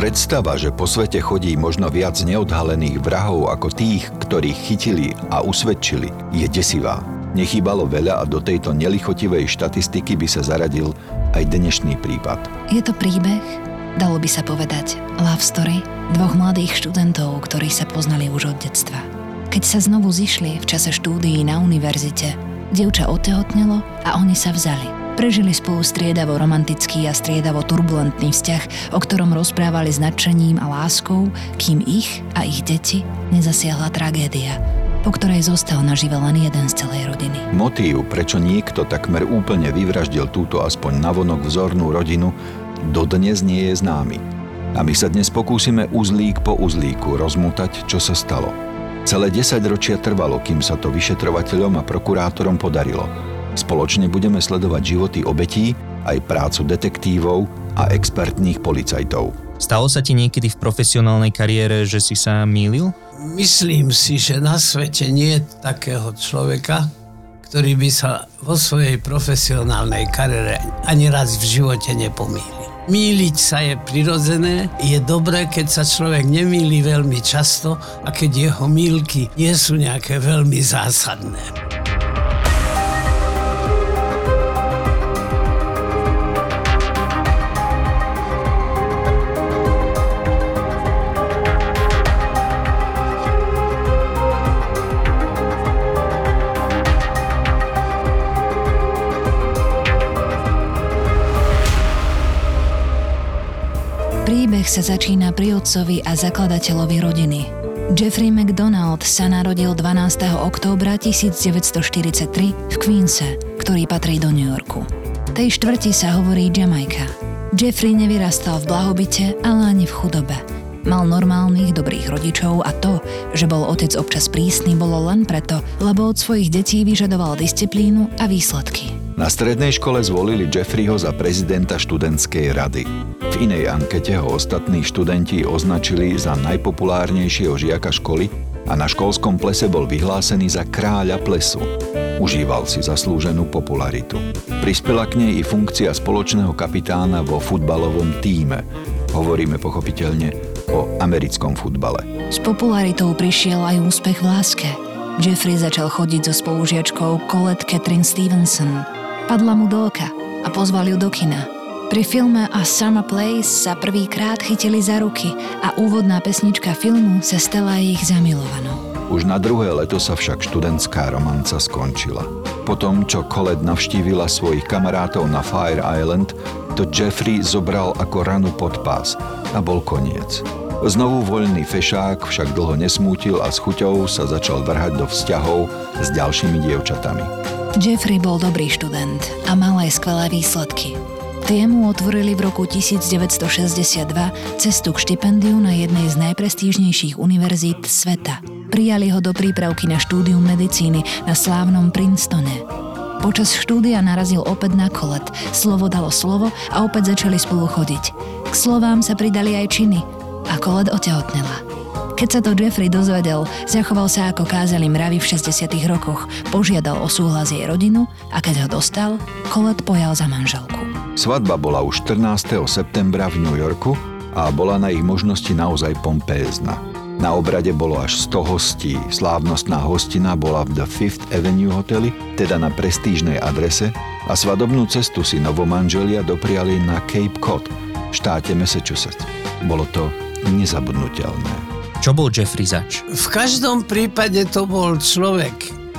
Predstava, že po svete chodí možno viac neodhalených vrahov ako tých, ktorých chytili a usvedčili, je desivá. Nechýbalo veľa a do tejto nelichotivej štatistiky by sa zaradil aj dnešný prípad. Je to príbeh, dalo by sa povedať, love story dvoch mladých študentov, ktorí sa poznali už od detstva. Keď sa znovu zišli v čase štúdií na univerzite, dievča otehotnelo a oni sa vzali. Prežili spolu striedavo romantický a striedavo turbulentný vzťah, o ktorom rozprávali s nadšením a láskou, kým ich a ich deti nezasiahla tragédia, po ktorej zostal nažive len jeden z celej rodiny. Motív, prečo niekto takmer úplne vyvraždil túto aspoň navonok vzornú rodinu, dodnes nie je známy. A my sa dnes pokúsime uzlík po uzlíku rozmutať, čo sa stalo. Celé 10 ročia trvalo, kým sa to vyšetrovateľom a prokurátorom podarilo – Spoločne budeme sledovať životy obetí, aj prácu detektívov a expertných policajtov. Stalo sa ti niekedy v profesionálnej kariére, že si sa mýlil? Myslím si, že na svete nie je takého človeka, ktorý by sa vo svojej profesionálnej kariére ani raz v živote nepomýlil. Míliť sa je prirodzené, je dobré, keď sa človek nemýli veľmi často a keď jeho mílky nie sú nejaké veľmi zásadné. Príbeh sa začína pri otcovi a zakladateľovi rodiny. Jeffrey McDonald sa narodil 12. októbra 1943 v Queense, ktorý patrí do New Yorku. Tej štvrti sa hovorí Jamaica. Jeffrey nevyrastal v blahobite, ale ani v chudobe. Mal normálnych, dobrých rodičov a to, že bol otec občas prísny, bolo len preto, lebo od svojich detí vyžadoval disciplínu a výsledky. Na strednej škole zvolili Jeffreyho za prezidenta študentskej rady. V inej ankete ho ostatní študenti označili za najpopulárnejšieho žiaka školy a na školskom plese bol vyhlásený za kráľa plesu. Užíval si zaslúženú popularitu. Prispela k nej i funkcia spoločného kapitána vo futbalovom týme. Hovoríme pochopiteľne o americkom futbale. S popularitou prišiel aj úspech v láske. Jeffrey začal chodiť so spolužiačkou Colette Catherine Stevenson, Padla mu do oka a pozval ju do kina. Pri filme A Summer Place sa prvýkrát chytili za ruky a úvodná pesnička filmu sa stala ich zamilovanou. Už na druhé leto sa však študentská romanca skončila. Potom, čo Colette navštívila svojich kamarátov na Fire Island, to Jeffrey zobral ako ranu pod pás a bol koniec. Znovu voľný fešák však dlho nesmútil a s chuťou sa začal vrhať do vzťahov s ďalšími dievčatami. Jeffrey bol dobrý študent a mal aj skvelé výsledky. Tie mu otvorili v roku 1962 cestu k štipendiu na jednej z najprestížnejších univerzít sveta. Prijali ho do prípravky na štúdium medicíny na slávnom Princetone. Počas štúdia narazil opäť na kolet, slovo dalo slovo a opäť začali spolu chodiť. K slovám sa pridali aj činy a kolet otehotnela. Keď sa to Jeffrey dozvedel, zachoval sa ako kázali mravy v 60 rokoch, požiadal o súhlas jej rodinu a keď ho dostal, Colette pojal za manželku. Svadba bola už 14. septembra v New Yorku a bola na ich možnosti naozaj pompézna. Na obrade bolo až 100 hostí. Slávnostná hostina bola v The Fifth Avenue hoteli, teda na prestížnej adrese, a svadobnú cestu si novomanželia dopriali na Cape Cod v štáte Massachusetts. Bolo to nezabudnutelné. Čo bol Jeffrey zač? V každom prípade to bol človek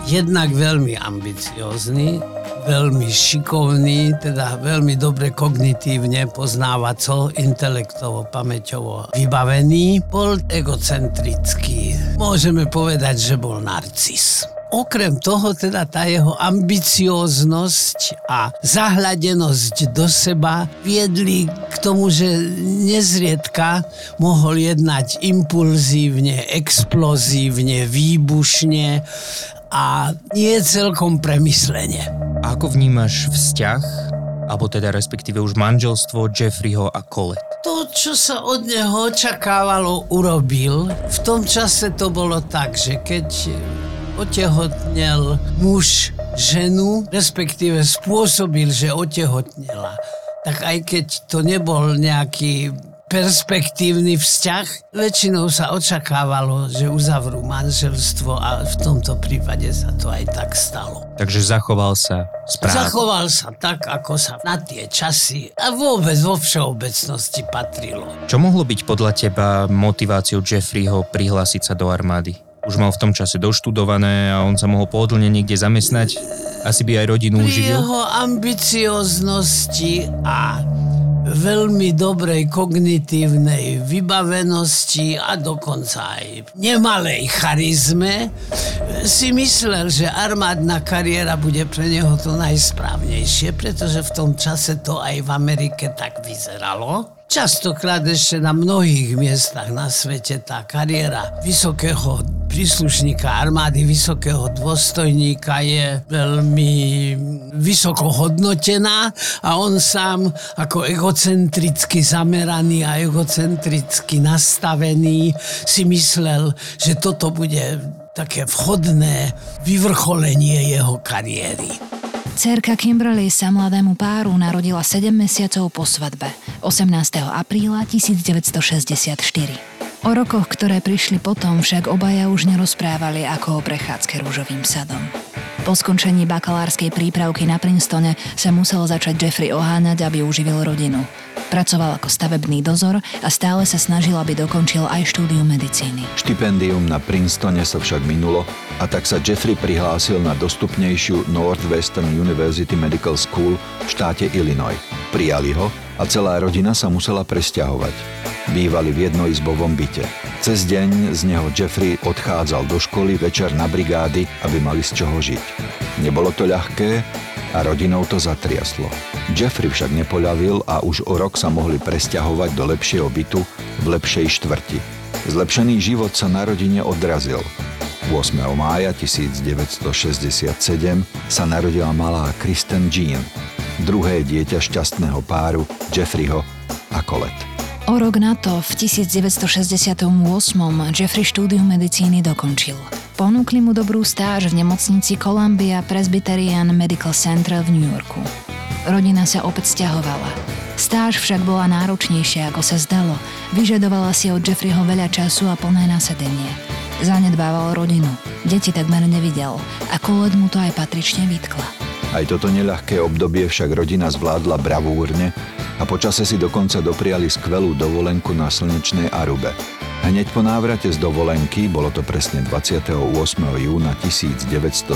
jednak veľmi ambiciózny, veľmi šikovný, teda veľmi dobre kognitívne, poznávaco, intelektovo, pamäťovo vybavený. Bol egocentrický. Môžeme povedať, že bol narcis. Okrem toho teda tá jeho ambicióznosť a zahladenosť do seba viedli k tomu, že nezriedka mohol jednať impulzívne, explozívne, výbušne a nie celkom premyslenie. Ako vnímaš vzťah, alebo teda respektíve už manželstvo Jeffreyho a Colette? To, čo sa od neho očakávalo, urobil. V tom čase to bolo tak, že keď otehotnel muž ženu, respektíve spôsobil, že otehotnela, tak aj keď to nebol nejaký perspektívny vzťah. Väčšinou sa očakávalo, že uzavrú manželstvo a v tomto prípade sa to aj tak stalo. Takže zachoval sa správne. Zachoval sa tak, ako sa na tie časy a vôbec vo všeobecnosti patrilo. Čo mohlo byť podľa teba motiváciou Jeffreyho prihlásiť sa do armády? Už mal v tom čase doštudované a on sa mohol pohodlne niekde zamestnať. Asi by aj rodinu Pri uživil. jeho ambicioznosti a veľmi dobrej kognitívnej vybavenosti a dokonca aj nemalej charizme si myslel, že armádna kariéra bude pre neho to najsprávnejšie, pretože v tom čase to aj v Amerike tak vyzeralo. Častokrát ešte na mnohých miestach na svete tá kariéra vysokého príslušníka armády, vysokého dôstojníka je veľmi vysoko hodnotená a on sám ako egocentricky zameraný a egocentricky nastavený si myslel, že toto bude také vhodné vyvrcholenie jeho kariéry. Cerka Kimberly sa mladému páru narodila 7 mesiacov po svadbe, 18. apríla 1964. O rokoch, ktoré prišli potom, však obaja už nerozprávali ako o prechádzke rúžovým sadom. Po skončení bakalárskej prípravky na Princetone sa musel začať Jeffrey oháňať, aby uživil rodinu. Pracoval ako stavebný dozor a stále sa snažil, aby dokončil aj štúdium medicíny. Štipendium na Princetone sa však minulo a tak sa Jeffrey prihlásil na dostupnejšiu Northwestern University Medical School v štáte Illinois. Prijali ho a celá rodina sa musela presťahovať. Bývali v jednoizbovom byte. Cez deň z neho Jeffrey odchádzal do školy, večer na brigády, aby mali z čoho žiť. Nebolo to ľahké, a rodinou to zatriaslo. Jeffrey však nepoľavil a už o rok sa mohli presťahovať do lepšieho bytu v lepšej štvrti. Zlepšený život sa na rodine odrazil. 8. mája 1967 sa narodila malá Kristen Jean, druhé dieťa šťastného páru Jeffreyho a Colette. O rok na to, v 1968. Jeffrey štúdium medicíny dokončil. Ponúkli mu dobrú stáž v nemocnici Columbia Presbyterian Medical Center v New Yorku. Rodina sa opäť stiahovala. Stáž však bola náročnejšia, ako sa zdalo. Vyžadovala si od Jeffreyho veľa času a plné nasadenie. Zanedbával rodinu. Deti takmer nevidel a Colette mu to aj patrične vytkla. Aj toto neľahké obdobie však rodina zvládla bravúrne a počase si dokonca dopriali skvelú dovolenku na slnečnej Arube. Hneď po návrate z dovolenky, bolo to presne 28. júna 1969,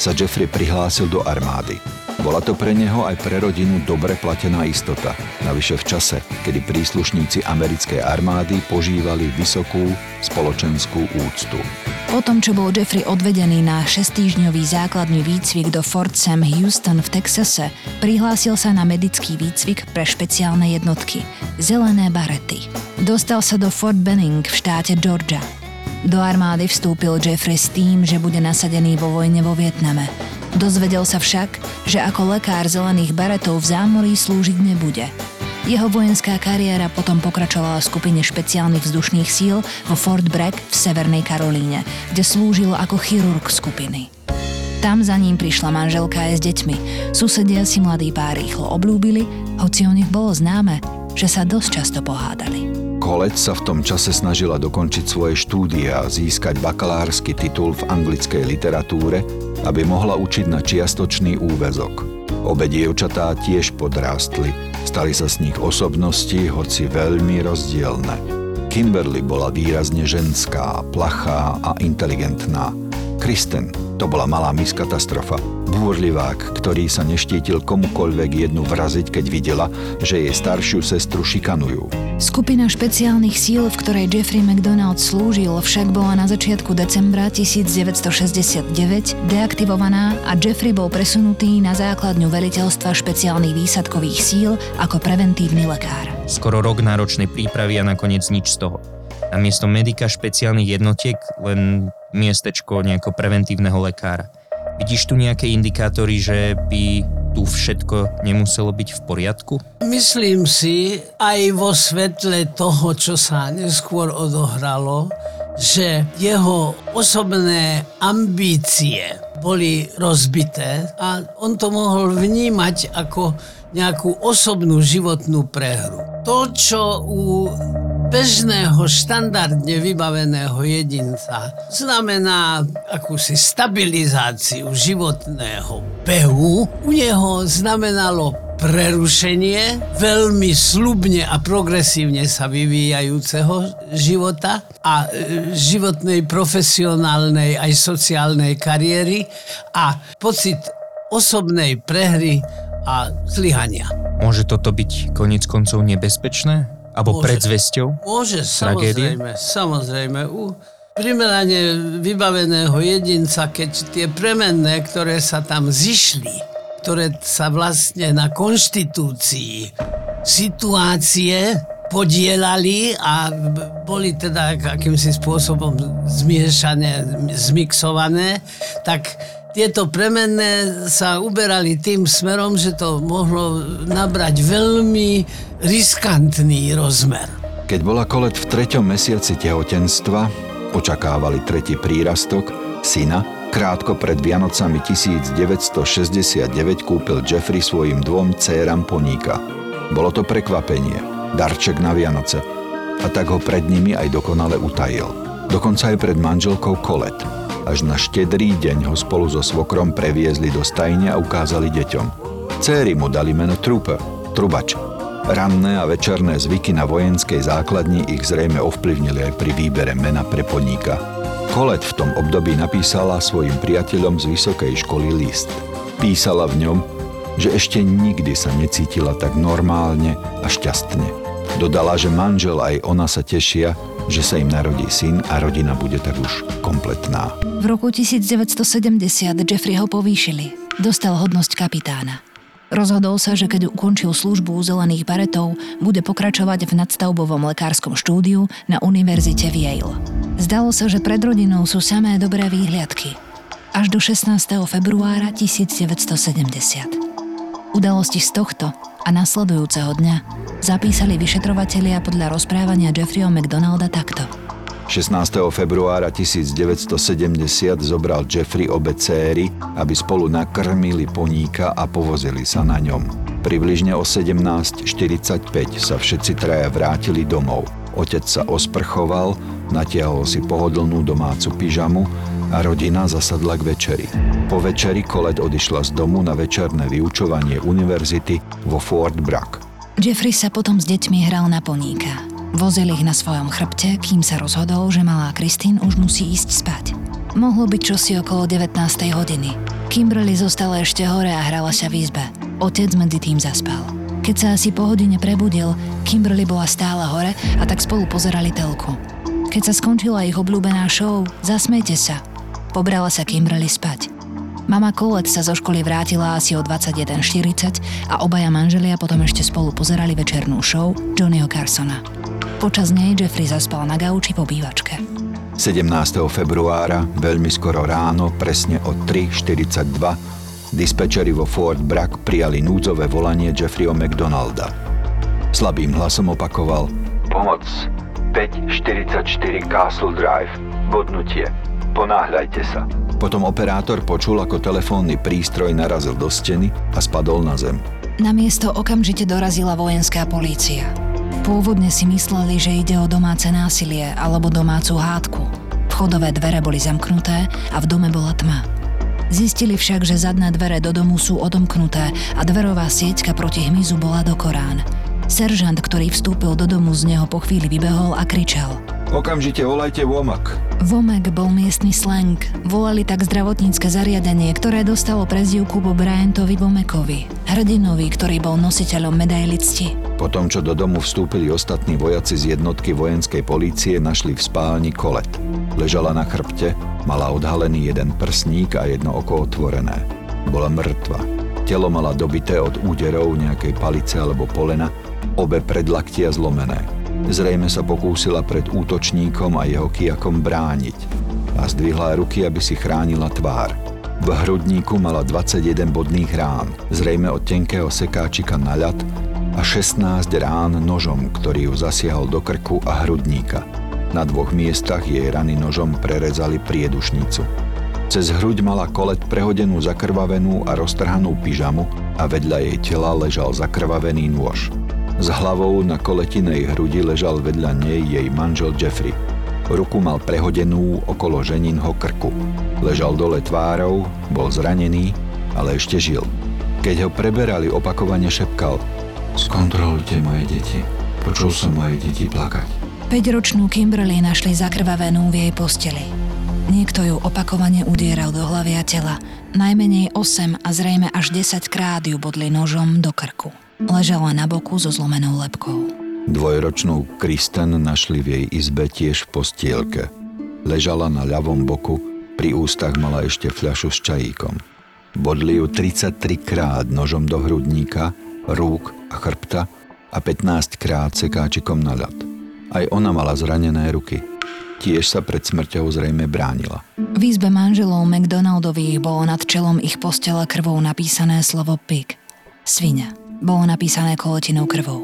sa Jeffrey prihlásil do armády. Bola to pre neho aj pre rodinu dobre platená istota, navyše v čase, kedy príslušníci americkej armády požívali vysokú spoločenskú úctu. Po tom, čo bol Jeffrey odvedený na 6-týždňový základný výcvik do Fort Sam Houston v Texase, prihlásil sa na medický výcvik pre špeciálne jednotky – zelené barety. Dostal sa do Fort Benning v štáte Georgia. Do armády vstúpil Jeffrey s tým, že bude nasadený vo vojne vo Vietname – Dozvedel sa však, že ako lekár zelených baretov v zámorí slúžiť nebude. Jeho vojenská kariéra potom pokračovala v skupine špeciálnych vzdušných síl vo Fort Bragg v Severnej Karolíne, kde slúžil ako chirurg skupiny. Tam za ním prišla manželka aj s deťmi. Susedia si mladý pár rýchlo oblúbili, hoci o nich bolo známe, že sa dosť často pohádali. Kolec sa v tom čase snažila dokončiť svoje štúdie a získať bakalársky titul v anglickej literatúre, aby mohla učiť na čiastočný úvezok. Obe dievčatá tiež podrástli, stali sa z nich osobnosti, hoci veľmi rozdielne. Kimberly bola výrazne ženská, plachá a inteligentná. Kristen to bola malá miskatastrofa. Búrlivák, ktorý sa neštítil komukoľvek jednu vraziť, keď videla, že jej staršiu sestru šikanujú. Skupina špeciálnych síl, v ktorej Jeffrey McDonald slúžil, však bola na začiatku decembra 1969 deaktivovaná a Jeffrey bol presunutý na základňu veliteľstva špeciálnych výsadkových síl ako preventívny lekár. Skoro rok náročnej prípravy a nakoniec nič z toho. Namiesto medika špeciálnych jednotiek len miestečko nejako preventívneho lekára. Vidíš tu nejaké indikátory, že by tu všetko nemuselo byť v poriadku? Myslím si, aj vo svetle toho, čo sa neskôr odohralo, že jeho osobné ambície boli rozbité a on to mohol vnímať ako nejakú osobnú životnú prehru. To, čo u bežného, štandardne vybaveného jedinca znamená akúsi stabilizáciu životného behu. U neho znamenalo prerušenie veľmi slubne a progresívne sa vyvíjajúceho života a e, životnej, profesionálnej aj sociálnej kariéry a pocit osobnej prehry a zlyhania. Môže toto byť konec koncov nebezpečné? Alebo môže, predzvesťou? Môže, tragédie? samozrejme. Samozrejme. U primerane vybaveného jedinca, keď tie premenné, ktoré sa tam zišli, ktoré sa vlastne na konštitúcii situácie podielali a boli teda akýmsi spôsobom zmiešané, zmixované, tak tieto premenné sa uberali tým smerom, že to mohlo nabrať veľmi riskantný rozmer. Keď bola Kolet v treťom mesiaci tehotenstva, očakávali tretí prírastok, syna, krátko pred Vianocami 1969 kúpil Jeffrey svojim dvom céram poníka. Bolo to prekvapenie, darček na Vianoce a tak ho pred nimi aj dokonale utajil. Dokonca aj pred manželkou Kolet. Až na štedrý deň ho spolu so svokrom previezli do stajne a ukázali deťom. Céry mu dali meno Trooper, trubač. Ranné a večerné zvyky na vojenskej základni ich zrejme ovplyvnili aj pri výbere mena pre podnika. Kolet v tom období napísala svojim priateľom z vysokej školy list. Písala v ňom, že ešte nikdy sa necítila tak normálne a šťastne. Dodala, že manžel aj ona sa tešia, že sa im narodí syn a rodina bude tak už kompletná. V roku 1970 Jeffrey ho povýšili. Dostal hodnosť kapitána. Rozhodol sa, že keď ukončil službu u zelených baretov, bude pokračovať v nadstavbovom lekárskom štúdiu na univerzite v Yale. Zdalo sa, že pred rodinou sú samé dobré výhliadky. Až do 16. februára 1970. Udalosti z tohto a nasledujúceho dňa zapísali vyšetrovatelia podľa rozprávania Jeffreyho McDonalda takto. 16. februára 1970 zobral Jeffrey obe céry, aby spolu nakrmili poníka a povozili sa na ňom. Približne o 17.45 sa všetci traja vrátili domov. Otec sa osprchoval, natiahol si pohodlnú domácu pyžamu a rodina zasadla k večeri. Po večeri Colette odišla z domu na večerné vyučovanie univerzity vo Fort Bragg. Jeffrey sa potom s deťmi hral na poníka. Vozil ich na svojom chrbte, kým sa rozhodol, že malá Kristín už musí ísť spať. Mohlo byť čosi okolo 19. hodiny. Kimberly zostala ešte hore a hrala sa v izbe. Otec medzi tým zaspal. Keď sa asi po hodine prebudil, Kimberly bola stále hore a tak spolu pozerali telku. Keď sa skončila ich obľúbená show Zasmejte sa, Pobrala sa Kimberly spať. Mama Colette sa zo školy vrátila asi o 21.40 a obaja manželia potom ešte spolu pozerali večernú show Johnnyho Carsona. Počas nej Jeffrey zaspal na gauči po bývačke. 17. februára, veľmi skoro ráno, presne o 3.42, dispečeri vo Fort Bragg prijali núdzové volanie Jeffreyho McDonalda. Slabým hlasom opakoval Pomoc 544 Castle Drive, bodnutie Ponáhľajte sa. Potom operátor počul, ako telefónny prístroj narazil do steny a spadol na zem. Na miesto okamžite dorazila vojenská polícia. Pôvodne si mysleli, že ide o domáce násilie alebo domácu hádku. Vchodové dvere boli zamknuté a v dome bola tma. Zistili však, že zadné dvere do domu sú odomknuté a dverová sieťka proti hmyzu bola do Korán. Seržant, ktorý vstúpil do domu z neho po chvíli vybehol a kričal. Okamžite volajte Womak. Vomek bol miestny slang. Volali tak zdravotnícke zariadenie, ktoré dostalo prezivku po Bryantovi Vomekovi, hrdinovi, ktorý bol nositeľom medaily cti. Po tom, čo do domu vstúpili ostatní vojaci z jednotky vojenskej polície, našli v spálni kolet. Ležala na chrbte, mala odhalený jeden prsník a jedno oko otvorené. Bola mŕtva. Telo mala dobité od úderov nejakej palice alebo polena obe predlaktia zlomené. Zrejme sa pokúsila pred útočníkom a jeho kijakom brániť a zdvihla ruky, aby si chránila tvár. V hrudníku mala 21 bodných rán, zrejme od tenkého sekáčika na ľad a 16 rán nožom, ktorý ju zasiahol do krku a hrudníka. Na dvoch miestach jej rany nožom prerezali priedušnicu. Cez hruď mala kolet prehodenú zakrvavenú a roztrhanú pyžamu a vedľa jej tela ležal zakrvavený nôž. S hlavou na koletinej hrudi ležal vedľa nej jej manžel Jeffrey. Ruku mal prehodenú okolo ženinho krku. Ležal dole tvárou, bol zranený, ale ešte žil. Keď ho preberali, opakovane šepkal Skontrolujte moje deti. Počul som moje deti plakať. 5-ročnú Kimberly našli zakrvavenú v jej posteli. Niekto ju opakovane udieral do hlavy a tela. Najmenej 8 a zrejme až 10 krát ju bodli nožom do krku. Ležala na boku so zlomenou lepkou. Dvojročnú Kristen našli v jej izbe tiež v postielke. Ležala na ľavom boku, pri ústach mala ešte fľašu s čajíkom. Bodli ju 33 krát nožom do hrudníka, rúk a chrbta a 15 krát sekáčikom na ľad. Aj ona mala zranené ruky. Tiež sa pred smrťou zrejme bránila. V izbe manželov McDonaldových bolo nad čelom ich postele krvou napísané slovo pig. Svinia bolo napísané kolotinou krvou.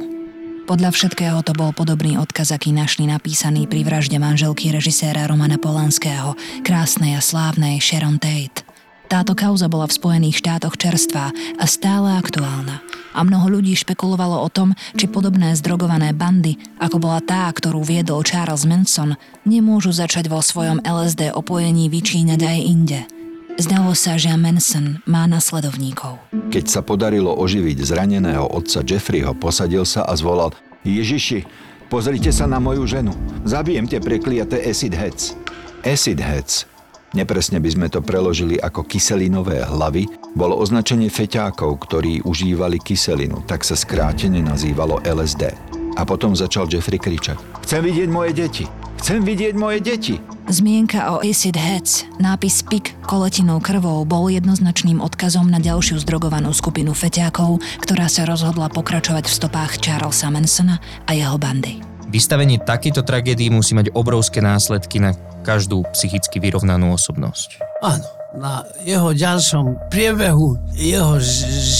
Podľa všetkého to bol podobný odkaz, aký našli napísaný pri vražde manželky režiséra Romana Polanského, krásnej a slávnej Sharon Tate. Táto kauza bola v Spojených štátoch čerstvá a stále aktuálna. A mnoho ľudí špekulovalo o tom, či podobné zdrogované bandy, ako bola tá, ktorú viedol Charles Manson, nemôžu začať vo svojom LSD opojení vyčíňať aj inde – Zdalo sa, že Manson má nasledovníkov. Keď sa podarilo oživiť zraneného otca Jeffreyho, posadil sa a zvolal Ježiši, pozrite sa na moju ženu. Zabijem tie prekliaté acid heads. Acid heads Nepresne by sme to preložili ako kyselinové hlavy, bolo označenie feťákov, ktorí užívali kyselinu, tak sa skrátene nazývalo LSD. A potom začal Jeffrey kričať. Chcem vidieť moje deti! Chcem vidieť moje deti! Zmienka o Acid Heads, nápis PIK koletinou krvou bol jednoznačným odkazom na ďalšiu zdrogovanú skupinu feťákov, ktorá sa rozhodla pokračovať v stopách Charlesa Mansona a jeho bandy. Vystavenie takéto tragédii musí mať obrovské následky na každú psychicky vyrovnanú osobnosť. Áno, na jeho ďalšom priebehu jeho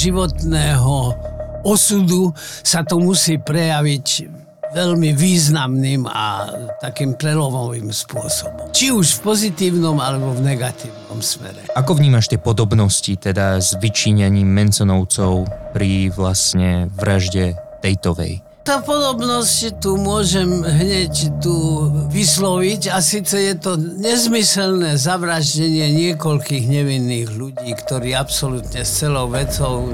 životného osudu sa to musí prejaviť veľmi významným a takým prelomovým spôsobom. Či už v pozitívnom alebo v negatívnom smere. Ako vnímaš tie podobnosti teda s vyčíňaním Mensonovcov pri vlastne vražde Tejtovej? Tá podobnosť tu môžem hneď tu vysloviť a síce je to nezmyselné zavraždenie niekoľkých nevinných ľudí, ktorí absolútne s celou vecou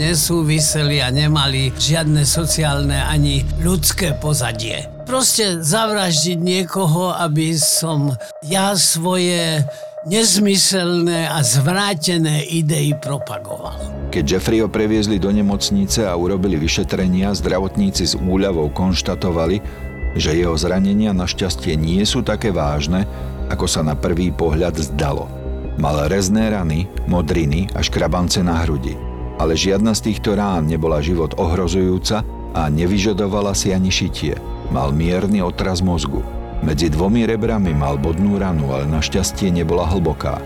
nesúviseli a nemali žiadne sociálne ani ľudské pozadie. Proste zavraždiť niekoho, aby som ja svoje nezmyselné a zvrátené idei propagoval. Keď Jeffreyho previezli do nemocnice a urobili vyšetrenia, zdravotníci s úľavou konštatovali, že jeho zranenia našťastie nie sú také vážne, ako sa na prvý pohľad zdalo. Mal rezné rany, modriny a škrabance na hrudi. Ale žiadna z týchto rán nebola život ohrozujúca a nevyžadovala si ani šitie. Mal mierny otraz mozgu. Medzi dvomi rebrami mal bodnú ranu, ale našťastie nebola hlboká.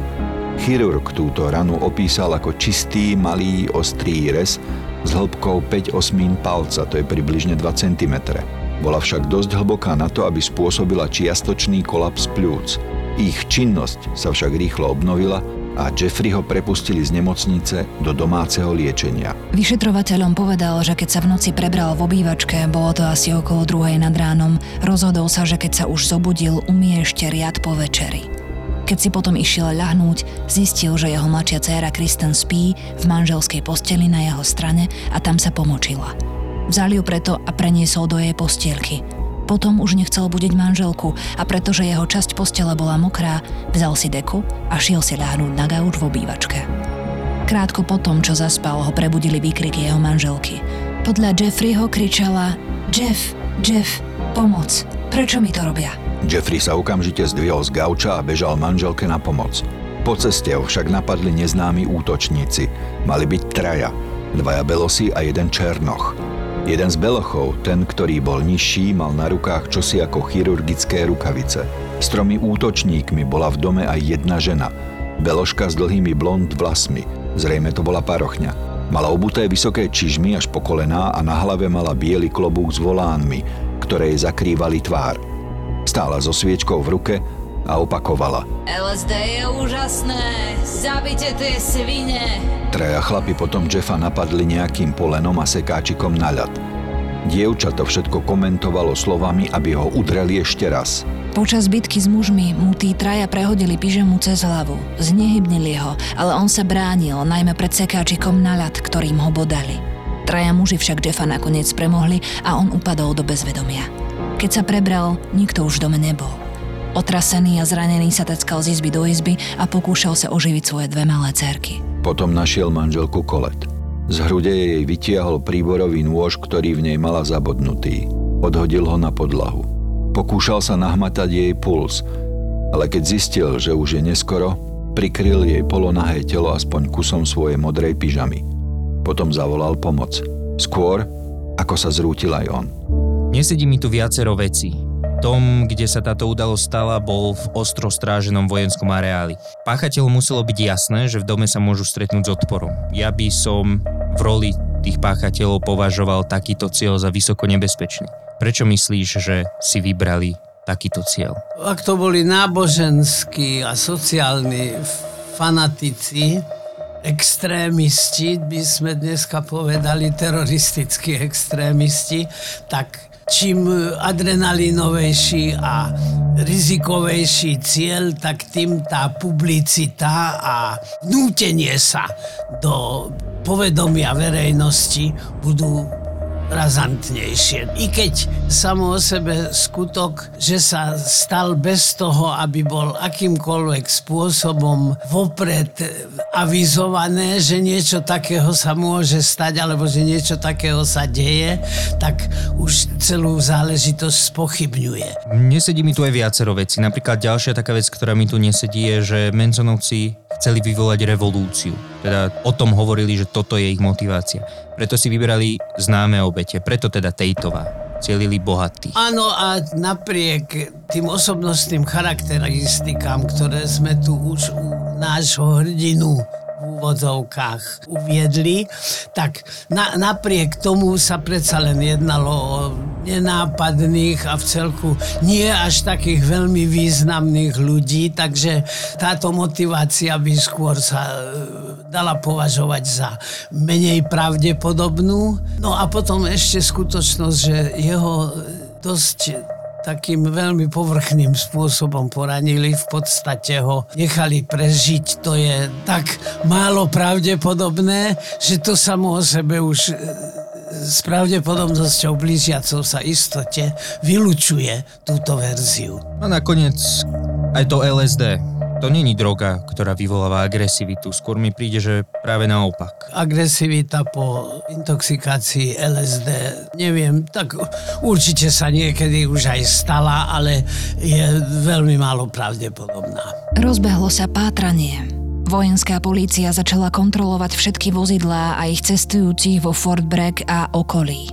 Chirurg túto ranu opísal ako čistý, malý, ostrý rez s hĺbkou 5 osmín palca, to je približne 2 cm. Bola však dosť hlboká na to, aby spôsobila čiastočný kolaps pľúc. Ich činnosť sa však rýchlo obnovila a Jeffrey ho prepustili z nemocnice do domáceho liečenia. Vyšetrovateľom povedal, že keď sa v noci prebral v obývačke, bolo to asi okolo druhej nad ránom, rozhodol sa, že keď sa už zobudil, umie ešte riad po večeri. Keď si potom išiel ľahnúť, zistil, že jeho mladšia dcéra Kristen spí v manželskej posteli na jeho strane a tam sa pomočila. Vzal ju preto a preniesol do jej postielky. Potom už nechcel budiť manželku a pretože jeho časť postele bola mokrá, vzal si deku a šiel si ľahnúť na gauč v obývačke. Krátko potom, čo zaspal, ho prebudili výkriky jeho manželky. Podľa Jeffreyho kričala Jeff, Jeff, pomoc, prečo mi to robia? Jeffrey sa okamžite zdvihol z gauča a bežal manželke na pomoc. Po ceste ho však napadli neznámi útočníci. Mali byť traja. Dvaja belosi a jeden černoch. Jeden z belochov, ten, ktorý bol nižší, mal na rukách čosi ako chirurgické rukavice. S tromi útočníkmi bola v dome aj jedna žena. Beloška s dlhými blond vlasmi. Zrejme to bola parochňa. Mala obuté vysoké čižmy až po kolená a na hlave mala biely klobúk s volánmi, ktoré jej zakrývali tvár. Stála so sviečkou v ruke a opakovala. LSD je úžasné, zabite tie svine. Traja chlapi potom Jeffa napadli nejakým polenom a sekáčikom na ľad. Dievča to všetko komentovalo slovami, aby ho udreli ešte raz. Počas bitky s mužmi mu tí traja prehodili pyžemu cez hlavu. Znehybnili ho, ale on sa bránil, najmä pred sekáčikom na ľad, ktorým ho bodali. Traja muži však Jeffa nakoniec premohli a on upadol do bezvedomia. Keď sa prebral, nikto už v dome nebol. Otrasený a zranený sa teckal z izby do izby a pokúšal sa oživiť svoje dve malé cerky. Potom našiel manželku Kolet. Z hrude jej vytiahol príborový nôž, ktorý v nej mala zabodnutý. Odhodil ho na podlahu. Pokúšal sa nahmatať jej puls, ale keď zistil, že už je neskoro, prikryl jej polonahé telo aspoň kusom svojej modrej pyžamy. Potom zavolal pomoc. Skôr, ako sa zrútil aj on. Nesedí mi tu viacero vecí tom, kde sa táto udalosť stala, bol v ostro stráženom vojenskom areáli. Páchateľu muselo byť jasné, že v dome sa môžu stretnúť s odporom. Ja by som v roli tých páchateľov považoval takýto cieľ za vysoko nebezpečný. Prečo myslíš, že si vybrali takýto cieľ? Ak to boli náboženskí a sociálni fanatici, extrémisti, by sme dneska povedali teroristickí extrémisti, tak čím adrenalinovejší a rizikovejší cieľ, tak tým tá publicita a nútenie sa do povedomia verejnosti budú razantnejšie. I keď samo o sebe skutok, že sa stal bez toho, aby bol akýmkoľvek spôsobom vopred avizované, že niečo takého sa môže stať, alebo že niečo takého sa deje, tak už celú záležitosť spochybňuje. Nesedí mi tu aj viacero veci. Napríklad ďalšia taká vec, ktorá mi tu nesedí, je, že Menzonovci chceli vyvolať revolúciu. Teda o tom hovorili, že toto je ich motivácia. Preto si vyberali známe obete, preto teda Tejtová cielili bohatí. Áno a napriek tým osobnostným charakteristikám, ktoré sme tu už u nášho hrdinu úvodzovkách uviedli, tak na, napriek tomu sa predsa len jednalo o nenápadných a v celku nie až takých veľmi významných ľudí, takže táto motivácia by skôr sa e, dala považovať za menej pravdepodobnú. No a potom ešte skutočnosť, že jeho dosť takým veľmi povrchným spôsobom poranili, v podstate ho nechali prežiť. To je tak málo pravdepodobné, že to samo o sebe už e, s pravdepodobnosťou blížiacou sa istote vylučuje túto verziu. A nakoniec aj to LSD to není droga, ktorá vyvoláva agresivitu. Skôr mi príde, že práve naopak. Agresivita po intoxikácii LSD, neviem, tak určite sa niekedy už aj stala, ale je veľmi málo pravdepodobná. Rozbehlo sa pátranie. Vojenská polícia začala kontrolovať všetky vozidlá a ich cestujúcich vo Fort Bragg a okolí.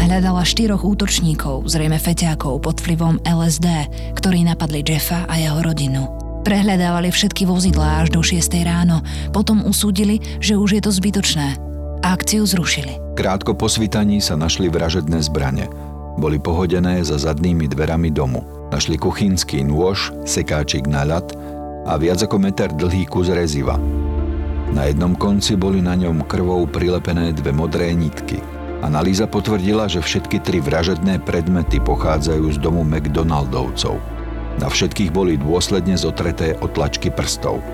Hľadala štyroch útočníkov, zrejme feťákov pod vplyvom LSD, ktorí napadli Jeffa a jeho rodinu. Prehľadávali všetky vozidlá až do 6 ráno, potom usúdili, že už je to zbytočné akciu zrušili. Krátko po svitaní sa našli vražedné zbrane. Boli pohodené za zadnými dverami domu. Našli kuchynský nôž, sekáčik na ľad a viac ako meter dlhý kus reziva. Na jednom konci boli na ňom krvou prilepené dve modré nitky. Analýza potvrdila, že všetky tri vražedné predmety pochádzajú z domu McDonaldovcov. Na všetkých boli dôsledne zotreté otlačky prstov.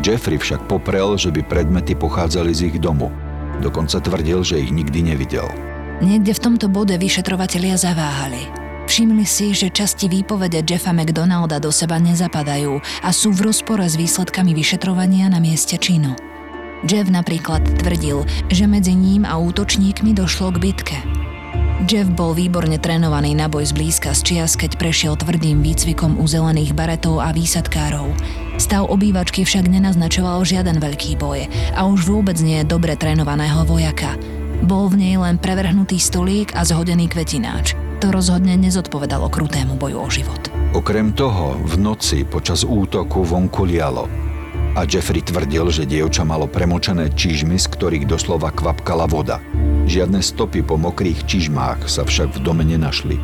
Jeffrey však poprel, že by predmety pochádzali z ich domu. Dokonca tvrdil, že ich nikdy nevidel. Niekde v tomto bode vyšetrovatelia zaváhali. Všimli si, že časti výpovede Jeffa McDonalda do seba nezapadajú a sú v rozpore s výsledkami vyšetrovania na mieste činu. Jeff napríklad tvrdil, že medzi ním a útočníkmi došlo k bitke. Jeff bol výborne trénovaný na boj zblízka z čias, keď prešiel tvrdým výcvikom u zelených baretov a výsadkárov. Stav obývačky však nenaznačoval žiaden veľký boj a už vôbec nie dobre trénovaného vojaka. Bol v nej len prevrhnutý stolík a zhodený kvetináč. To rozhodne nezodpovedalo krutému boju o život. Okrem toho, v noci počas útoku vonku lialo a Jeffrey tvrdil, že dievča malo premočené čižmy, z ktorých doslova kvapkala voda. Žiadne stopy po mokrých čižmách sa však v dome nenašli.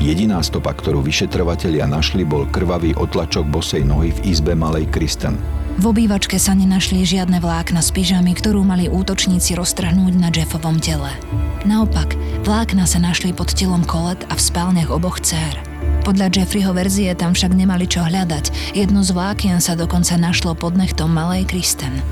Jediná stopa, ktorú vyšetrovatelia našli, bol krvavý otlačok bosej nohy v izbe malej Kristen. V obývačke sa nenašli žiadne vlákna z pyžamy, ktorú mali útočníci roztrhnúť na Jeffovom tele. Naopak, vlákna sa našli pod telom Kolet a v spálniach oboch dcer. Podľa Jeffreyho verzie tam však nemali čo hľadať. Jedno z vlákien sa dokonca našlo pod nechtom malej Kristen.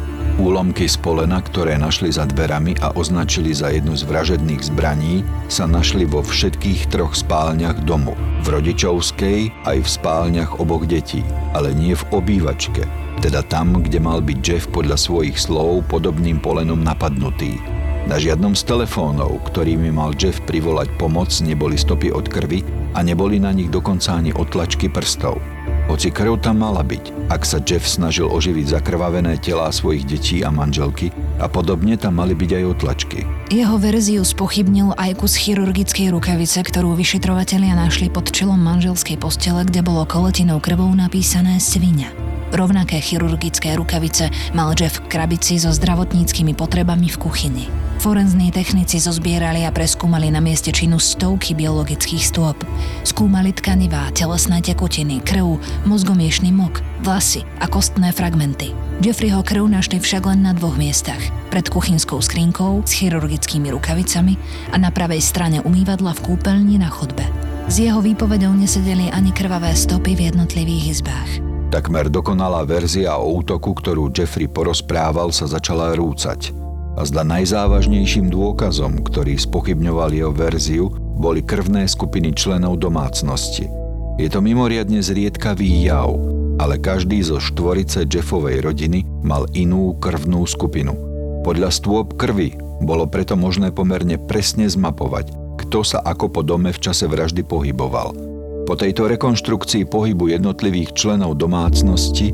Úlomky z polena, ktoré našli za dverami a označili za jednu z vražedných zbraní, sa našli vo všetkých troch spálniach domu. V rodičovskej aj v spálniach oboch detí, ale nie v obývačke, teda tam, kde mal byť Jeff podľa svojich slov podobným polenom napadnutý. Na žiadnom z telefónov, ktorými mal Jeff privolať pomoc, neboli stopy od krvi a neboli na nich dokonca ani otlačky prstov. Hoci krv tam mala byť, ak sa Jeff snažil oživiť zakrvavené telá svojich detí a manželky a podobne tam mali byť aj otlačky. Jeho verziu spochybnil aj kus chirurgickej rukavice, ktorú vyšetrovatelia našli pod čelom manželskej postele, kde bolo koletinou krvou napísané svinia. Rovnaké chirurgické rukavice mal Jeff v krabici so zdravotníckými potrebami v kuchyni. Forenzní technici zozbierali a preskúmali na mieste činu stovky biologických stôp. Skúmali tkanivá, telesné tekutiny, krv, mozgomiešný mok, vlasy a kostné fragmenty. Jeffreyho krv našli však len na dvoch miestach. Pred kuchynskou skrinkou s chirurgickými rukavicami a na pravej strane umývadla v kúpeľni na chodbe. S jeho výpovedou nesedeli ani krvavé stopy v jednotlivých izbách. Takmer dokonalá verzia o útoku, ktorú Jeffrey porozprával, sa začala rúcať. A zda najzávažnejším dôkazom, ktorý spochybňoval jeho verziu, boli krvné skupiny členov domácnosti. Je to mimoriadne zriedkavý jav, ale každý zo štvorice Jeffovej rodiny mal inú krvnú skupinu. Podľa stôp krvi bolo preto možné pomerne presne zmapovať, kto sa ako po dome v čase vraždy pohyboval – po tejto rekonštrukcii pohybu jednotlivých členov domácnosti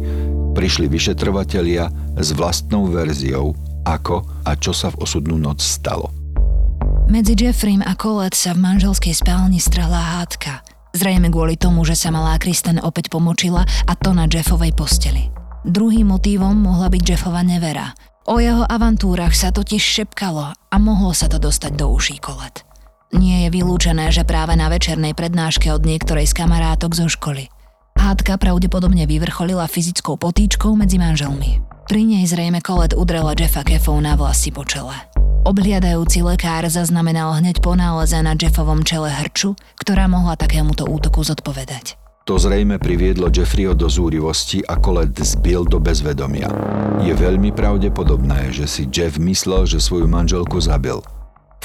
prišli vyšetrovatelia s vlastnou verziou, ako a čo sa v osudnú noc stalo. Medzi Jeffrem a Colette sa v manželskej spálni strhla hádka. Zrejme kvôli tomu, že sa malá Kristen opäť pomočila a to na Jeffovej posteli. Druhým motívom mohla byť Jeffova nevera. O jeho avantúrach sa totiž šepkalo a mohlo sa to dostať do uší Colette. Nie je vylúčené, že práve na večernej prednáške od niektorej z kamarátok zo školy. Hádka pravdepodobne vyvrcholila fyzickou potýčkou medzi manželmi. Pri nej zrejme Kolet udrela Jeffa kefou na vlasy po čele. Obhliadajúci lekár zaznamenal hneď po náleze na Jeffovom čele hrču, ktorá mohla takémuto útoku zodpovedať. To zrejme priviedlo Jeffreyho do zúrivosti a Colette zbil do bezvedomia. Je veľmi pravdepodobné, že si Jeff myslel, že svoju manželku zabil –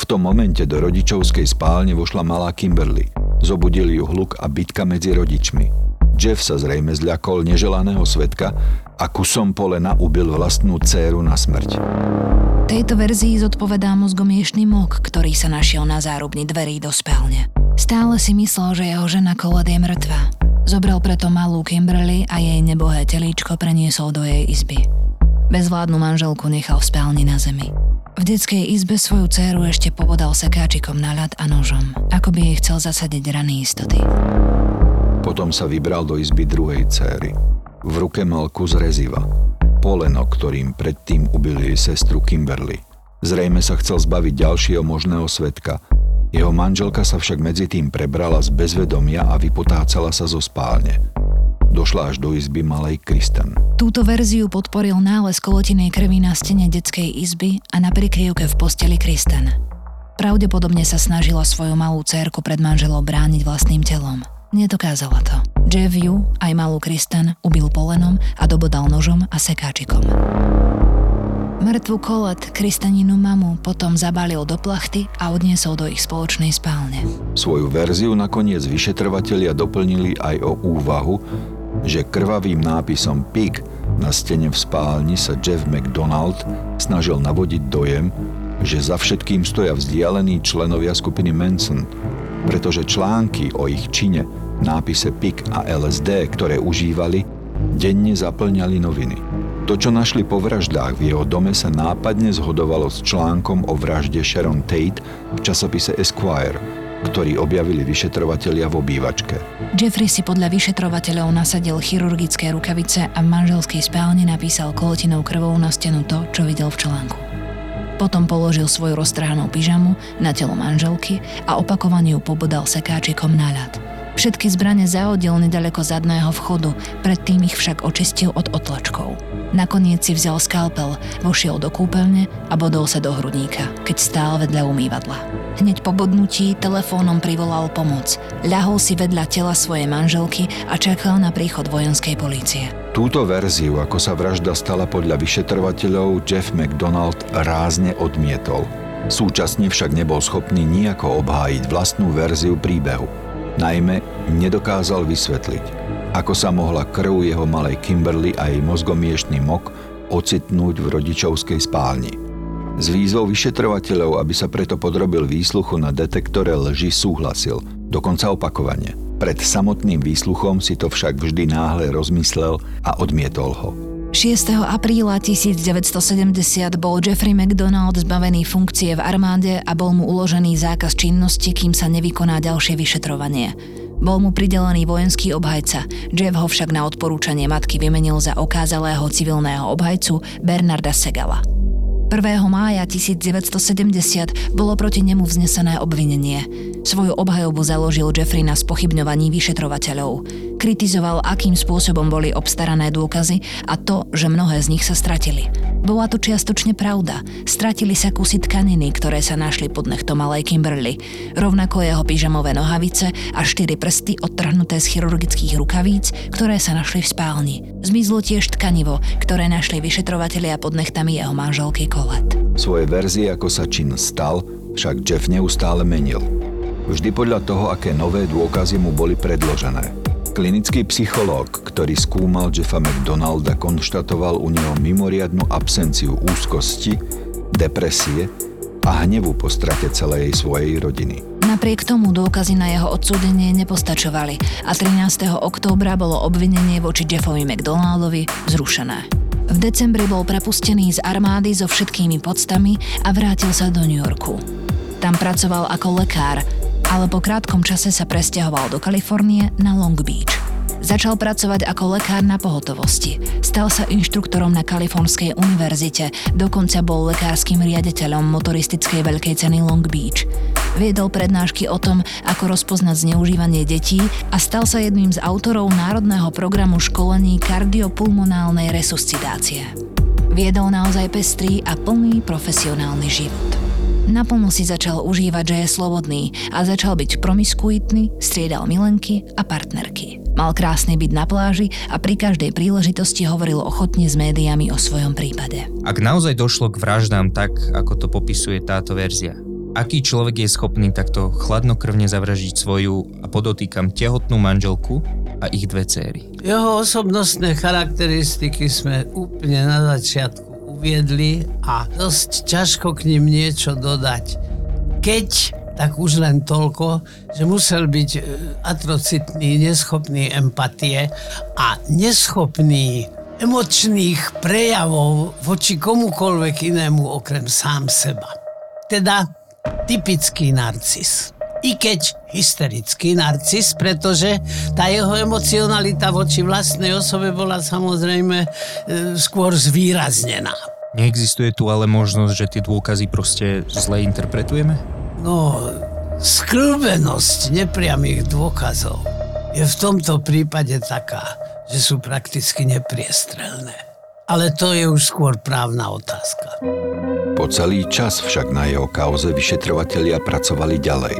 v tom momente do rodičovskej spálne vošla malá Kimberly. Zobudil ju hluk a bitka medzi rodičmi. Jeff sa zrejme zľakol neželaného svetka a kusom polena ubil vlastnú dceru na smrť. Tejto verzii zodpovedá mozgomiešný mok, ktorý sa našiel na zárubni dverí do spálne. Stále si myslel, že jeho žena Koled je mŕtva. Zobral preto malú Kimberly a jej nebohé telíčko preniesol do jej izby. Bezvládnu manželku nechal v spálni na zemi. V detskej izbe svoju dceru ešte pobodal sekáčikom na ľad a nožom, ako by jej chcel zasadiť rany istoty. Potom sa vybral do izby druhej céry. V ruke mal kus reziva. Poleno, ktorým predtým ubil jej sestru Kimberly. Zrejme sa chcel zbaviť ďalšieho možného svetka. Jeho manželka sa však medzi tým prebrala z bezvedomia a vypotácala sa zo spálne došla až do izby malej Kristen. Túto verziu podporil nález kolotinej krvi na stene detskej izby a na prikryvke v posteli Kristen. Pravdepodobne sa snažila svoju malú cérku pred manželom brániť vlastným telom. Nedokázala to. Jeff ju, aj malú Kristen, ubil polenom a dobodal nožom a sekáčikom. Mŕtvu Kolet, Kristaninu mamu, potom zabalil do plachty a odniesol do ich spoločnej spálne. Svoju verziu nakoniec vyšetrovatelia doplnili aj o úvahu, že krvavým nápisom PIG na stene v spálni sa Jeff McDonald snažil navodiť dojem, že za všetkým stoja vzdialení členovia skupiny Manson, pretože články o ich čine, nápise PIK a LSD, ktoré užívali, denne zaplňali noviny. To, čo našli po vraždách v jeho dome, sa nápadne zhodovalo s článkom o vražde Sharon Tate v časopise Esquire, ktorý objavili vyšetrovatelia v obývačke. Jeffrey si podľa vyšetrovateľov nasadil chirurgické rukavice a v manželskej spálni napísal kolotinou krvou na stenu to, čo videl v článku. Potom položil svoju roztrhanú pyžamu na telo manželky a opakovane ju pobodal sekáčikom na ľad. Všetky zbrane zahodil nedaleko zadného vchodu, predtým ich však očistil od otlačkov. Nakoniec si vzal skalpel, vošiel do kúpeľne a bodol sa do hrudníka, keď stál vedľa umývadla. Hneď po bodnutí telefónom privolal pomoc. Ľahol si vedľa tela svojej manželky a čakal na príchod vojenskej polície. Túto verziu, ako sa vražda stala podľa vyšetrovateľov, Jeff McDonald rázne odmietol. Súčasne však nebol schopný nejako obhájiť vlastnú verziu príbehu. Najmä nedokázal vysvetliť, ako sa mohla krv jeho malej Kimberly a jej mozgomiešný mok ocitnúť v rodičovskej spálni. S výzvou vyšetrovateľov, aby sa preto podrobil výsluchu na detektore lži, súhlasil, dokonca opakovane. Pred samotným výsluchom si to však vždy náhle rozmyslel a odmietol ho. 6. apríla 1970 bol Jeffrey McDonald zbavený funkcie v armáde a bol mu uložený zákaz činnosti, kým sa nevykoná ďalšie vyšetrovanie. Bol mu pridelený vojenský obhajca, Jeff ho však na odporúčanie matky vymenil za okázalého civilného obhajcu Bernarda Segala. 1. mája 1970 bolo proti nemu vznesené obvinenie. Svoju obhajobu založil Jeffrey na spochybňovaní vyšetrovateľov. Kritizoval, akým spôsobom boli obstarané dôkazy a to, že mnohé z nich sa stratili. Bola to čiastočne pravda. Stratili sa kusy tkaniny, ktoré sa našli pod nechtom malej Kimberly. Rovnako jeho pyžamové nohavice a štyri prsty odtrhnuté z chirurgických rukavíc, ktoré sa našli v spálni. Zmizlo tiež tkanivo, ktoré našli vyšetrovatelia pod nechtami jeho manželky Colette. Svoje verzie, ako sa čin stal, však Jeff neustále menil. Vždy podľa toho, aké nové dôkazy mu boli predložené. Klinický psychológ, ktorý skúmal Jeffa McDonalda, konštatoval u neho mimoriadnu absenciu úzkosti, depresie a hnevu po strate celej svojej rodiny. Napriek tomu dôkazy na jeho odsúdenie nepostačovali a 13. októbra bolo obvinenie voči Jeffovi McDonaldovi zrušené. V decembri bol prepustený z armády so všetkými podstami a vrátil sa do New Yorku. Tam pracoval ako lekár ale po krátkom čase sa presťahoval do Kalifornie na Long Beach. Začal pracovať ako lekár na pohotovosti. Stal sa inštruktorom na Kalifornskej univerzite, dokonca bol lekárskym riaditeľom motoristickej veľkej ceny Long Beach. Viedol prednášky o tom, ako rozpoznať zneužívanie detí a stal sa jedným z autorov národného programu školení kardiopulmonálnej resuscitácie. Viedol naozaj pestrý a plný profesionálny život. Naplno si začal užívať, že je slobodný a začal byť promiskuitný, striedal milenky a partnerky. Mal krásny byt na pláži a pri každej príležitosti hovoril ochotne s médiami o svojom prípade. Ak naozaj došlo k vraždám tak, ako to popisuje táto verzia, aký človek je schopný takto chladnokrvne zavražiť svoju a podotýkam tehotnú manželku a ich dve céry? Jeho osobnostné charakteristiky sme úplne na začiatku uviedli a dosť ťažko k ním niečo dodať. Keď, tak už len toľko, že musel byť e, atrocitný, neschopný empatie a neschopný emočných prejavov voči komukoľvek inému okrem sám seba. Teda typický narcis. I keď hysterický narcis, pretože tá jeho emocionalita voči vlastnej osobe bola samozrejme e, skôr zvýraznená. Neexistuje tu ale možnosť, že tie dôkazy proste zle interpretujeme? No, skrúbenosť nepriamých dôkazov je v tomto prípade taká, že sú prakticky nepriestrelné. Ale to je už skôr právna otázka. Po celý čas však na jeho kauze vyšetrovatelia pracovali ďalej.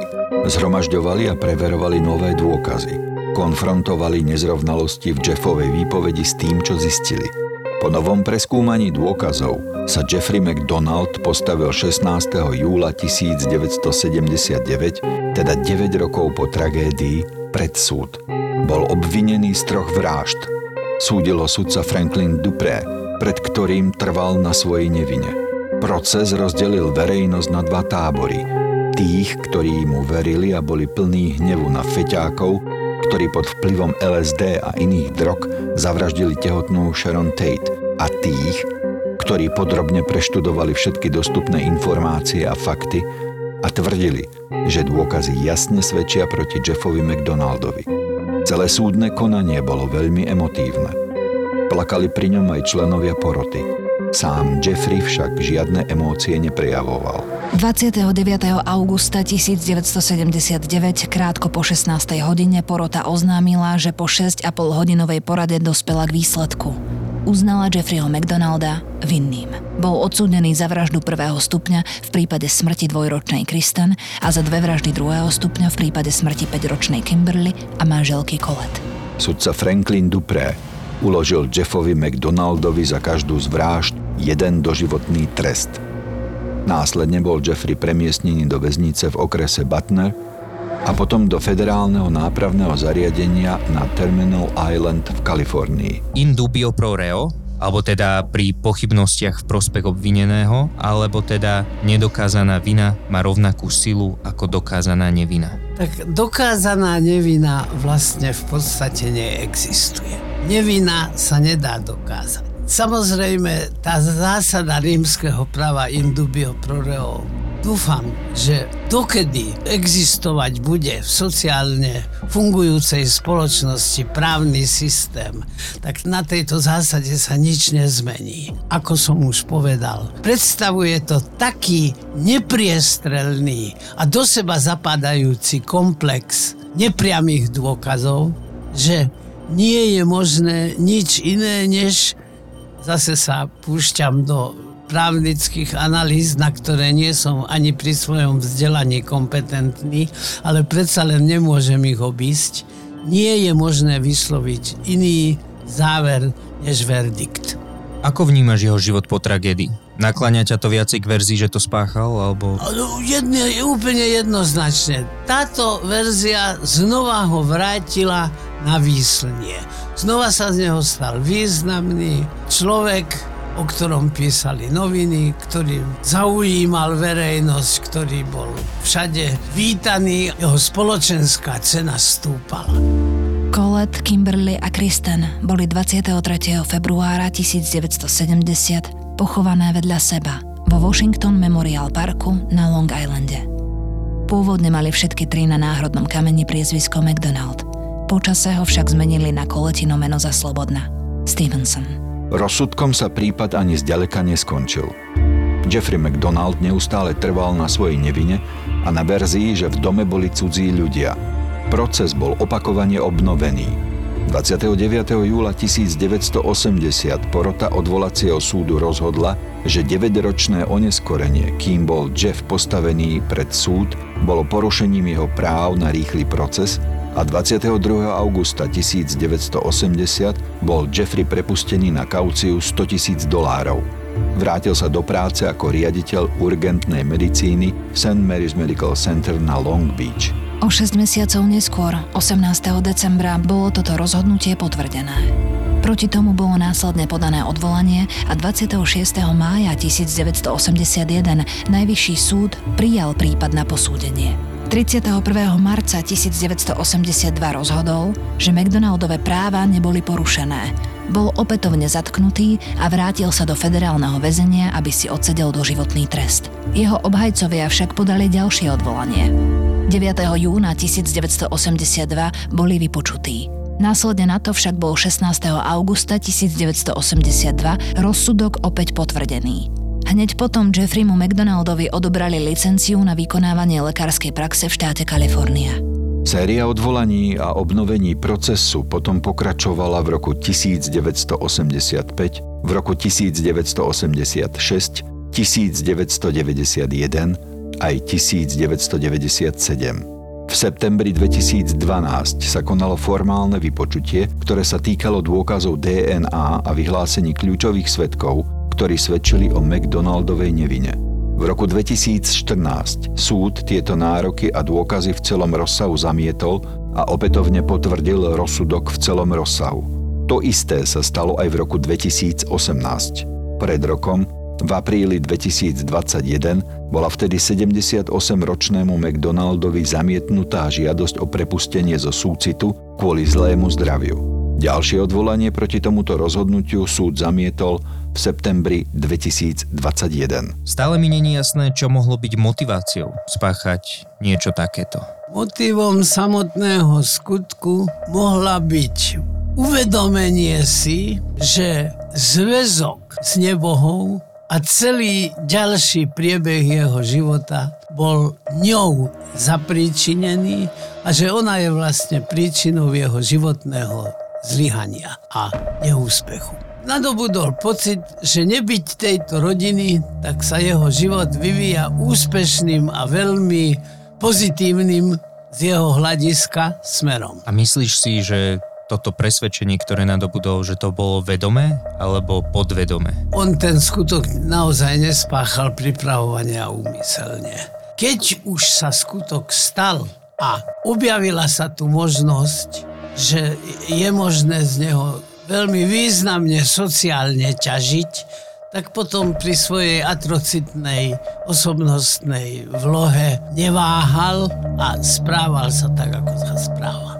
Zhromažďovali a preverovali nové dôkazy. Konfrontovali nezrovnalosti v Jeffovej výpovedi s tým, čo zistili – Po novom preskúmaní dôkazov sa Jeffrey McDonald postavil 16. júla 1979, teda 9 rokov po tragédii, pred súd. Bol obvinený z troch vražd. Súdilo sudca Franklin Dupré, pred ktorým trval na svojej nevine. Proces rozdelil verejnosť na dva tábory. Tých, ktorí mu verili a boli plní hnevu na feťákov, ktorí pod vplyvom LSD a iných drog zavraždili tehotnú Sharon Tate a tých, ktorí podrobne preštudovali všetky dostupné informácie a fakty a tvrdili, že dôkazy jasne svedčia proti Jeffovi McDonaldovi. Celé súdne konanie bolo veľmi emotívne. Plakali pri ňom aj členovia poroty. Sám Jeffrey však žiadne emócie neprejavoval. 29. augusta 1979, krátko po 16. hodine, porota oznámila, že po 6,5 hodinovej porade dospela k výsledku. Uznala Jeffreyho McDonalda vinným. Bol odsúdený za vraždu prvého stupňa v prípade smrti dvojročnej Kristen a za dve vraždy druhého stupňa v prípade smrti 5-ročnej Kimberly a manželky Colette. Sudca Franklin Dupré uložil Jeffovi McDonaldovi za každú z vražd jeden doživotný trest. Následne bol Jeffrey premiestnený do väznice v okrese Butner a potom do federálneho nápravného zariadenia na Terminal Island v Kalifornii. In dubio pro reo, alebo teda pri pochybnostiach v prospech obvineného, alebo teda nedokázaná vina má rovnakú silu ako dokázaná nevina. Tak dokázaná nevina vlastne v podstate neexistuje. Nevina sa nedá dokázať. Samozrejme, tá zásada rímskeho práva indubio pro reo Dúfam, že dokedy existovať bude v sociálne fungujúcej spoločnosti právny systém, tak na tejto zásade sa nič nezmení. Ako som už povedal, predstavuje to taký nepriestrelný a do seba zapadajúci komplex nepriamých dôkazov, že nie je možné nič iné, než zase sa púšťam do právnických analýz, na ktoré nie som ani pri svojom vzdelaní kompetentný, ale predsa len nemôžem ich obísť. Nie je možné vysloviť iný záver než verdikt. Ako vnímaš jeho život po tragédii? Nakláňa ťa to viacej k verzii, že to spáchal, alebo... Jedne, úplne jednoznačne. Táto verzia znova ho vrátila na výslnie. Znova sa z neho stal významný človek, o ktorom písali noviny, ktorý zaujímal verejnosť, ktorý bol všade vítaný, jeho spoločenská cena stúpala. Colette, Kimberly a Kristen boli 23. februára 1970 pochované vedľa seba vo Washington Memorial Parku na Long Islande. Pôvodne mali všetky tri na náhrodnom kameni priezvisko McDonald. Počase ho však zmenili na koletino meno za Slobodna. Stevenson. Rozsudkom sa prípad ani zďaleka neskončil. Jeffrey McDonald neustále trval na svojej nevine a na verzii, že v dome boli cudzí ľudia. Proces bol opakovane obnovený. 29. júla 1980 porota odvolacieho súdu rozhodla, že 9-ročné oneskorenie, kým bol Jeff postavený pred súd, bolo porušením jeho práv na rýchly proces a 22. augusta 1980 bol Jeffrey prepustený na kauciu 100 tisíc dolárov. Vrátil sa do práce ako riaditeľ urgentnej medicíny v St. Mary's Medical Center na Long Beach. O 6 mesiacov neskôr, 18. decembra, bolo toto rozhodnutie potvrdené. Proti tomu bolo následne podané odvolanie a 26. mája 1981 Najvyšší súd prijal prípad na posúdenie. 31. marca 1982 rozhodol, že McDonaldové práva neboli porušené. Bol opätovne zatknutý a vrátil sa do federálneho väzenia, aby si odsedel doživotný trest. Jeho obhajcovia však podali ďalšie odvolanie. 9. júna 1982 boli vypočutí. Následne na to však bol 16. augusta 1982 rozsudok opäť potvrdený. Hneď potom Jeffreymu McDonaldovi odobrali licenciu na vykonávanie lekárskej praxe v štáte Kalifornia. Séria odvolaní a obnovení procesu potom pokračovala v roku 1985, v roku 1986, 1991 aj 1997. V septembri 2012 sa konalo formálne vypočutie, ktoré sa týkalo dôkazov DNA a vyhlásení kľúčových svetkov, ktorí svedčili o McDonaldovej nevine. V roku 2014 súd tieto nároky a dôkazy v celom rozsahu zamietol a opätovne potvrdil rozsudok v celom rozsahu. To isté sa stalo aj v roku 2018. Pred rokom v apríli 2021 bola vtedy 78-ročnému McDonaldovi zamietnutá žiadosť o prepustenie zo súcitu kvôli zlému zdraviu. Ďalšie odvolanie proti tomuto rozhodnutiu súd zamietol v septembri 2021. Stále mi není jasné, čo mohlo byť motiváciou spáchať niečo takéto. Motivom samotného skutku mohla byť uvedomenie si, že zväzok s nebohou a celý ďalší priebeh jeho života bol ňou zapríčinený a že ona je vlastne príčinou jeho životného zlyhania a neúspechu. Nadobudol pocit, že nebyť tejto rodiny, tak sa jeho život vyvíja úspešným a veľmi pozitívnym z jeho hľadiska smerom. A myslíš si, že toto presvedčenie, ktoré nadobudol, že to bolo vedomé alebo podvedomé? On ten skutok naozaj nespáchal pripravovane a úmyselne. Keď už sa skutok stal a objavila sa tu možnosť, že je možné z neho veľmi významne sociálne ťažiť, tak potom pri svojej atrocitnej osobnostnej vlohe neváhal a správal sa tak, ako sa správa.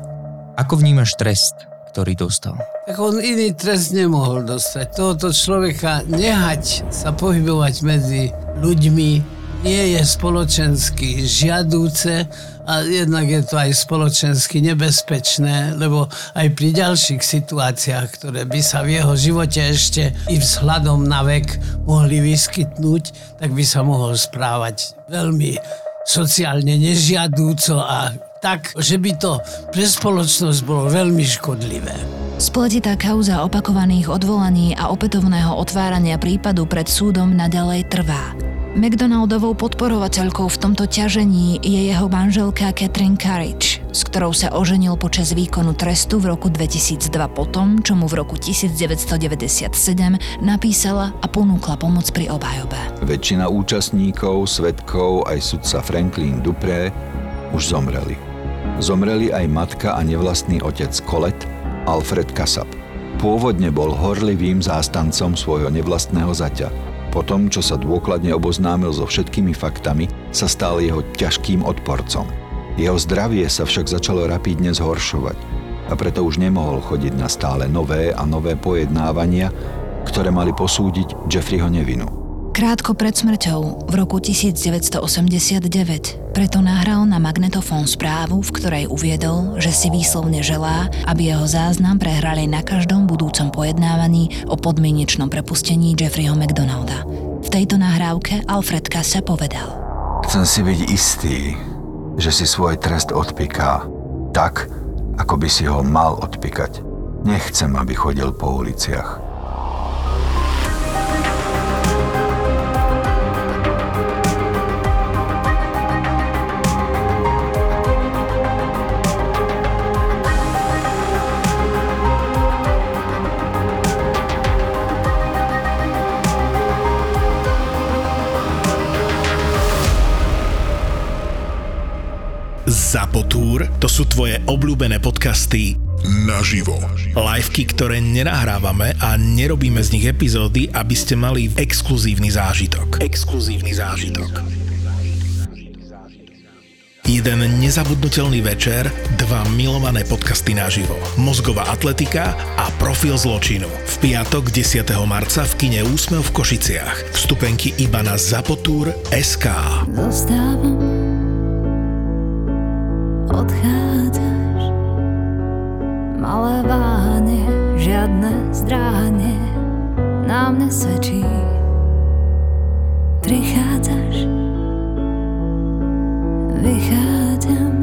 Ako vnímaš trest, ktorý dostal? Tak on iný trest nemohol dostať. Tohoto človeka nehať sa pohybovať medzi ľuďmi nie je spoločensky žiadúce a jednak je to aj spoločensky nebezpečné, lebo aj pri ďalších situáciách, ktoré by sa v jeho živote ešte i vzhľadom na vek mohli vyskytnúť, tak by sa mohol správať veľmi sociálne nežiadúco a tak, že by to pre spoločnosť bolo veľmi škodlivé. Spletitá kauza opakovaných odvolaní a opätovného otvárania prípadu pred súdom nadalej trvá. McDonaldovou podporovateľkou v tomto ťažení je jeho manželka Catherine Courage, s ktorou sa oženil počas výkonu trestu v roku 2002 potom, čo mu v roku 1997 napísala a ponúkla pomoc pri obhajobe. Väčšina účastníkov, svetkov aj sudca Franklin Dupré už zomreli. Zomreli aj matka a nevlastný otec Colette, Alfred Kasab. Pôvodne bol horlivým zástancom svojho nevlastného zaťa, po tom, čo sa dôkladne oboznámil so všetkými faktami, sa stal jeho ťažkým odporcom. Jeho zdravie sa však začalo rapidne zhoršovať a preto už nemohol chodiť na stále nové a nové pojednávania, ktoré mali posúdiť Jeffreyho nevinu. Krátko pred smrťou, v roku 1989, preto nahral na magnetofón správu, v ktorej uviedol, že si výslovne želá, aby jeho záznam prehrali na každom budúcom pojednávaní o podmienečnom prepustení Jeffreyho McDonalda. V tejto nahrávke Alfred Kassa povedal Chcem si byť istý, že si svoj trest odpiká tak, ako by si ho mal odpikať. Nechcem, aby chodil po uliciach. Zapotúr to sú tvoje obľúbené podcasty naživo. Liveky, ktoré nenahrávame a nerobíme z nich epizódy, aby ste mali exkluzívny zážitok. Exkluzívny zážitok. Jeden nezabudnutelný večer, dva milované podcasty naživo. Mozgová atletika a profil zločinu. V piatok 10. marca v kine Úsmev v Košiciach. Vstupenky iba na Zapotúr SK. Zostávam Malé váhanie, žiadne zdráhanie Na mne svedčí Prichádzaš. Vychádzam.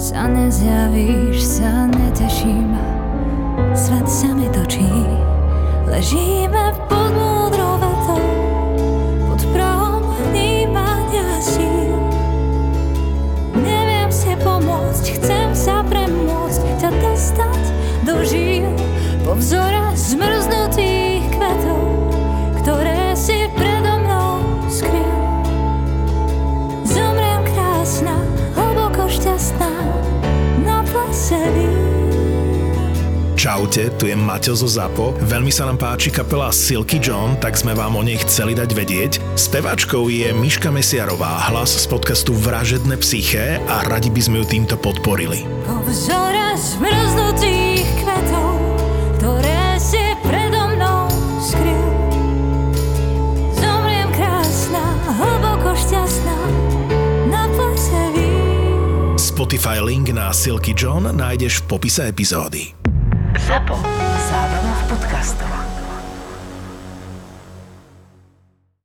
Sa nezjavíš, sa neteším. Svet sa mi točí. Ležíme v podmúdrou Čaute, tu je Maťo zo ZAPO. Veľmi sa nám páči kapela Silky John, tak sme vám o nej chceli dať vedieť. Speváčkou je Miška Mesiarová, hlas z podcastu Vražedné psyché a radi by sme ju týmto podporili. Po vzore zmrznutých kvetov, ktoré si predo mnou skryl. Zomriem krásna, hlboko šťastná, na plese vín. Spotify link na Silky John nájdeš v popise epizódy. ZAPO. Zábrná v podcastovách.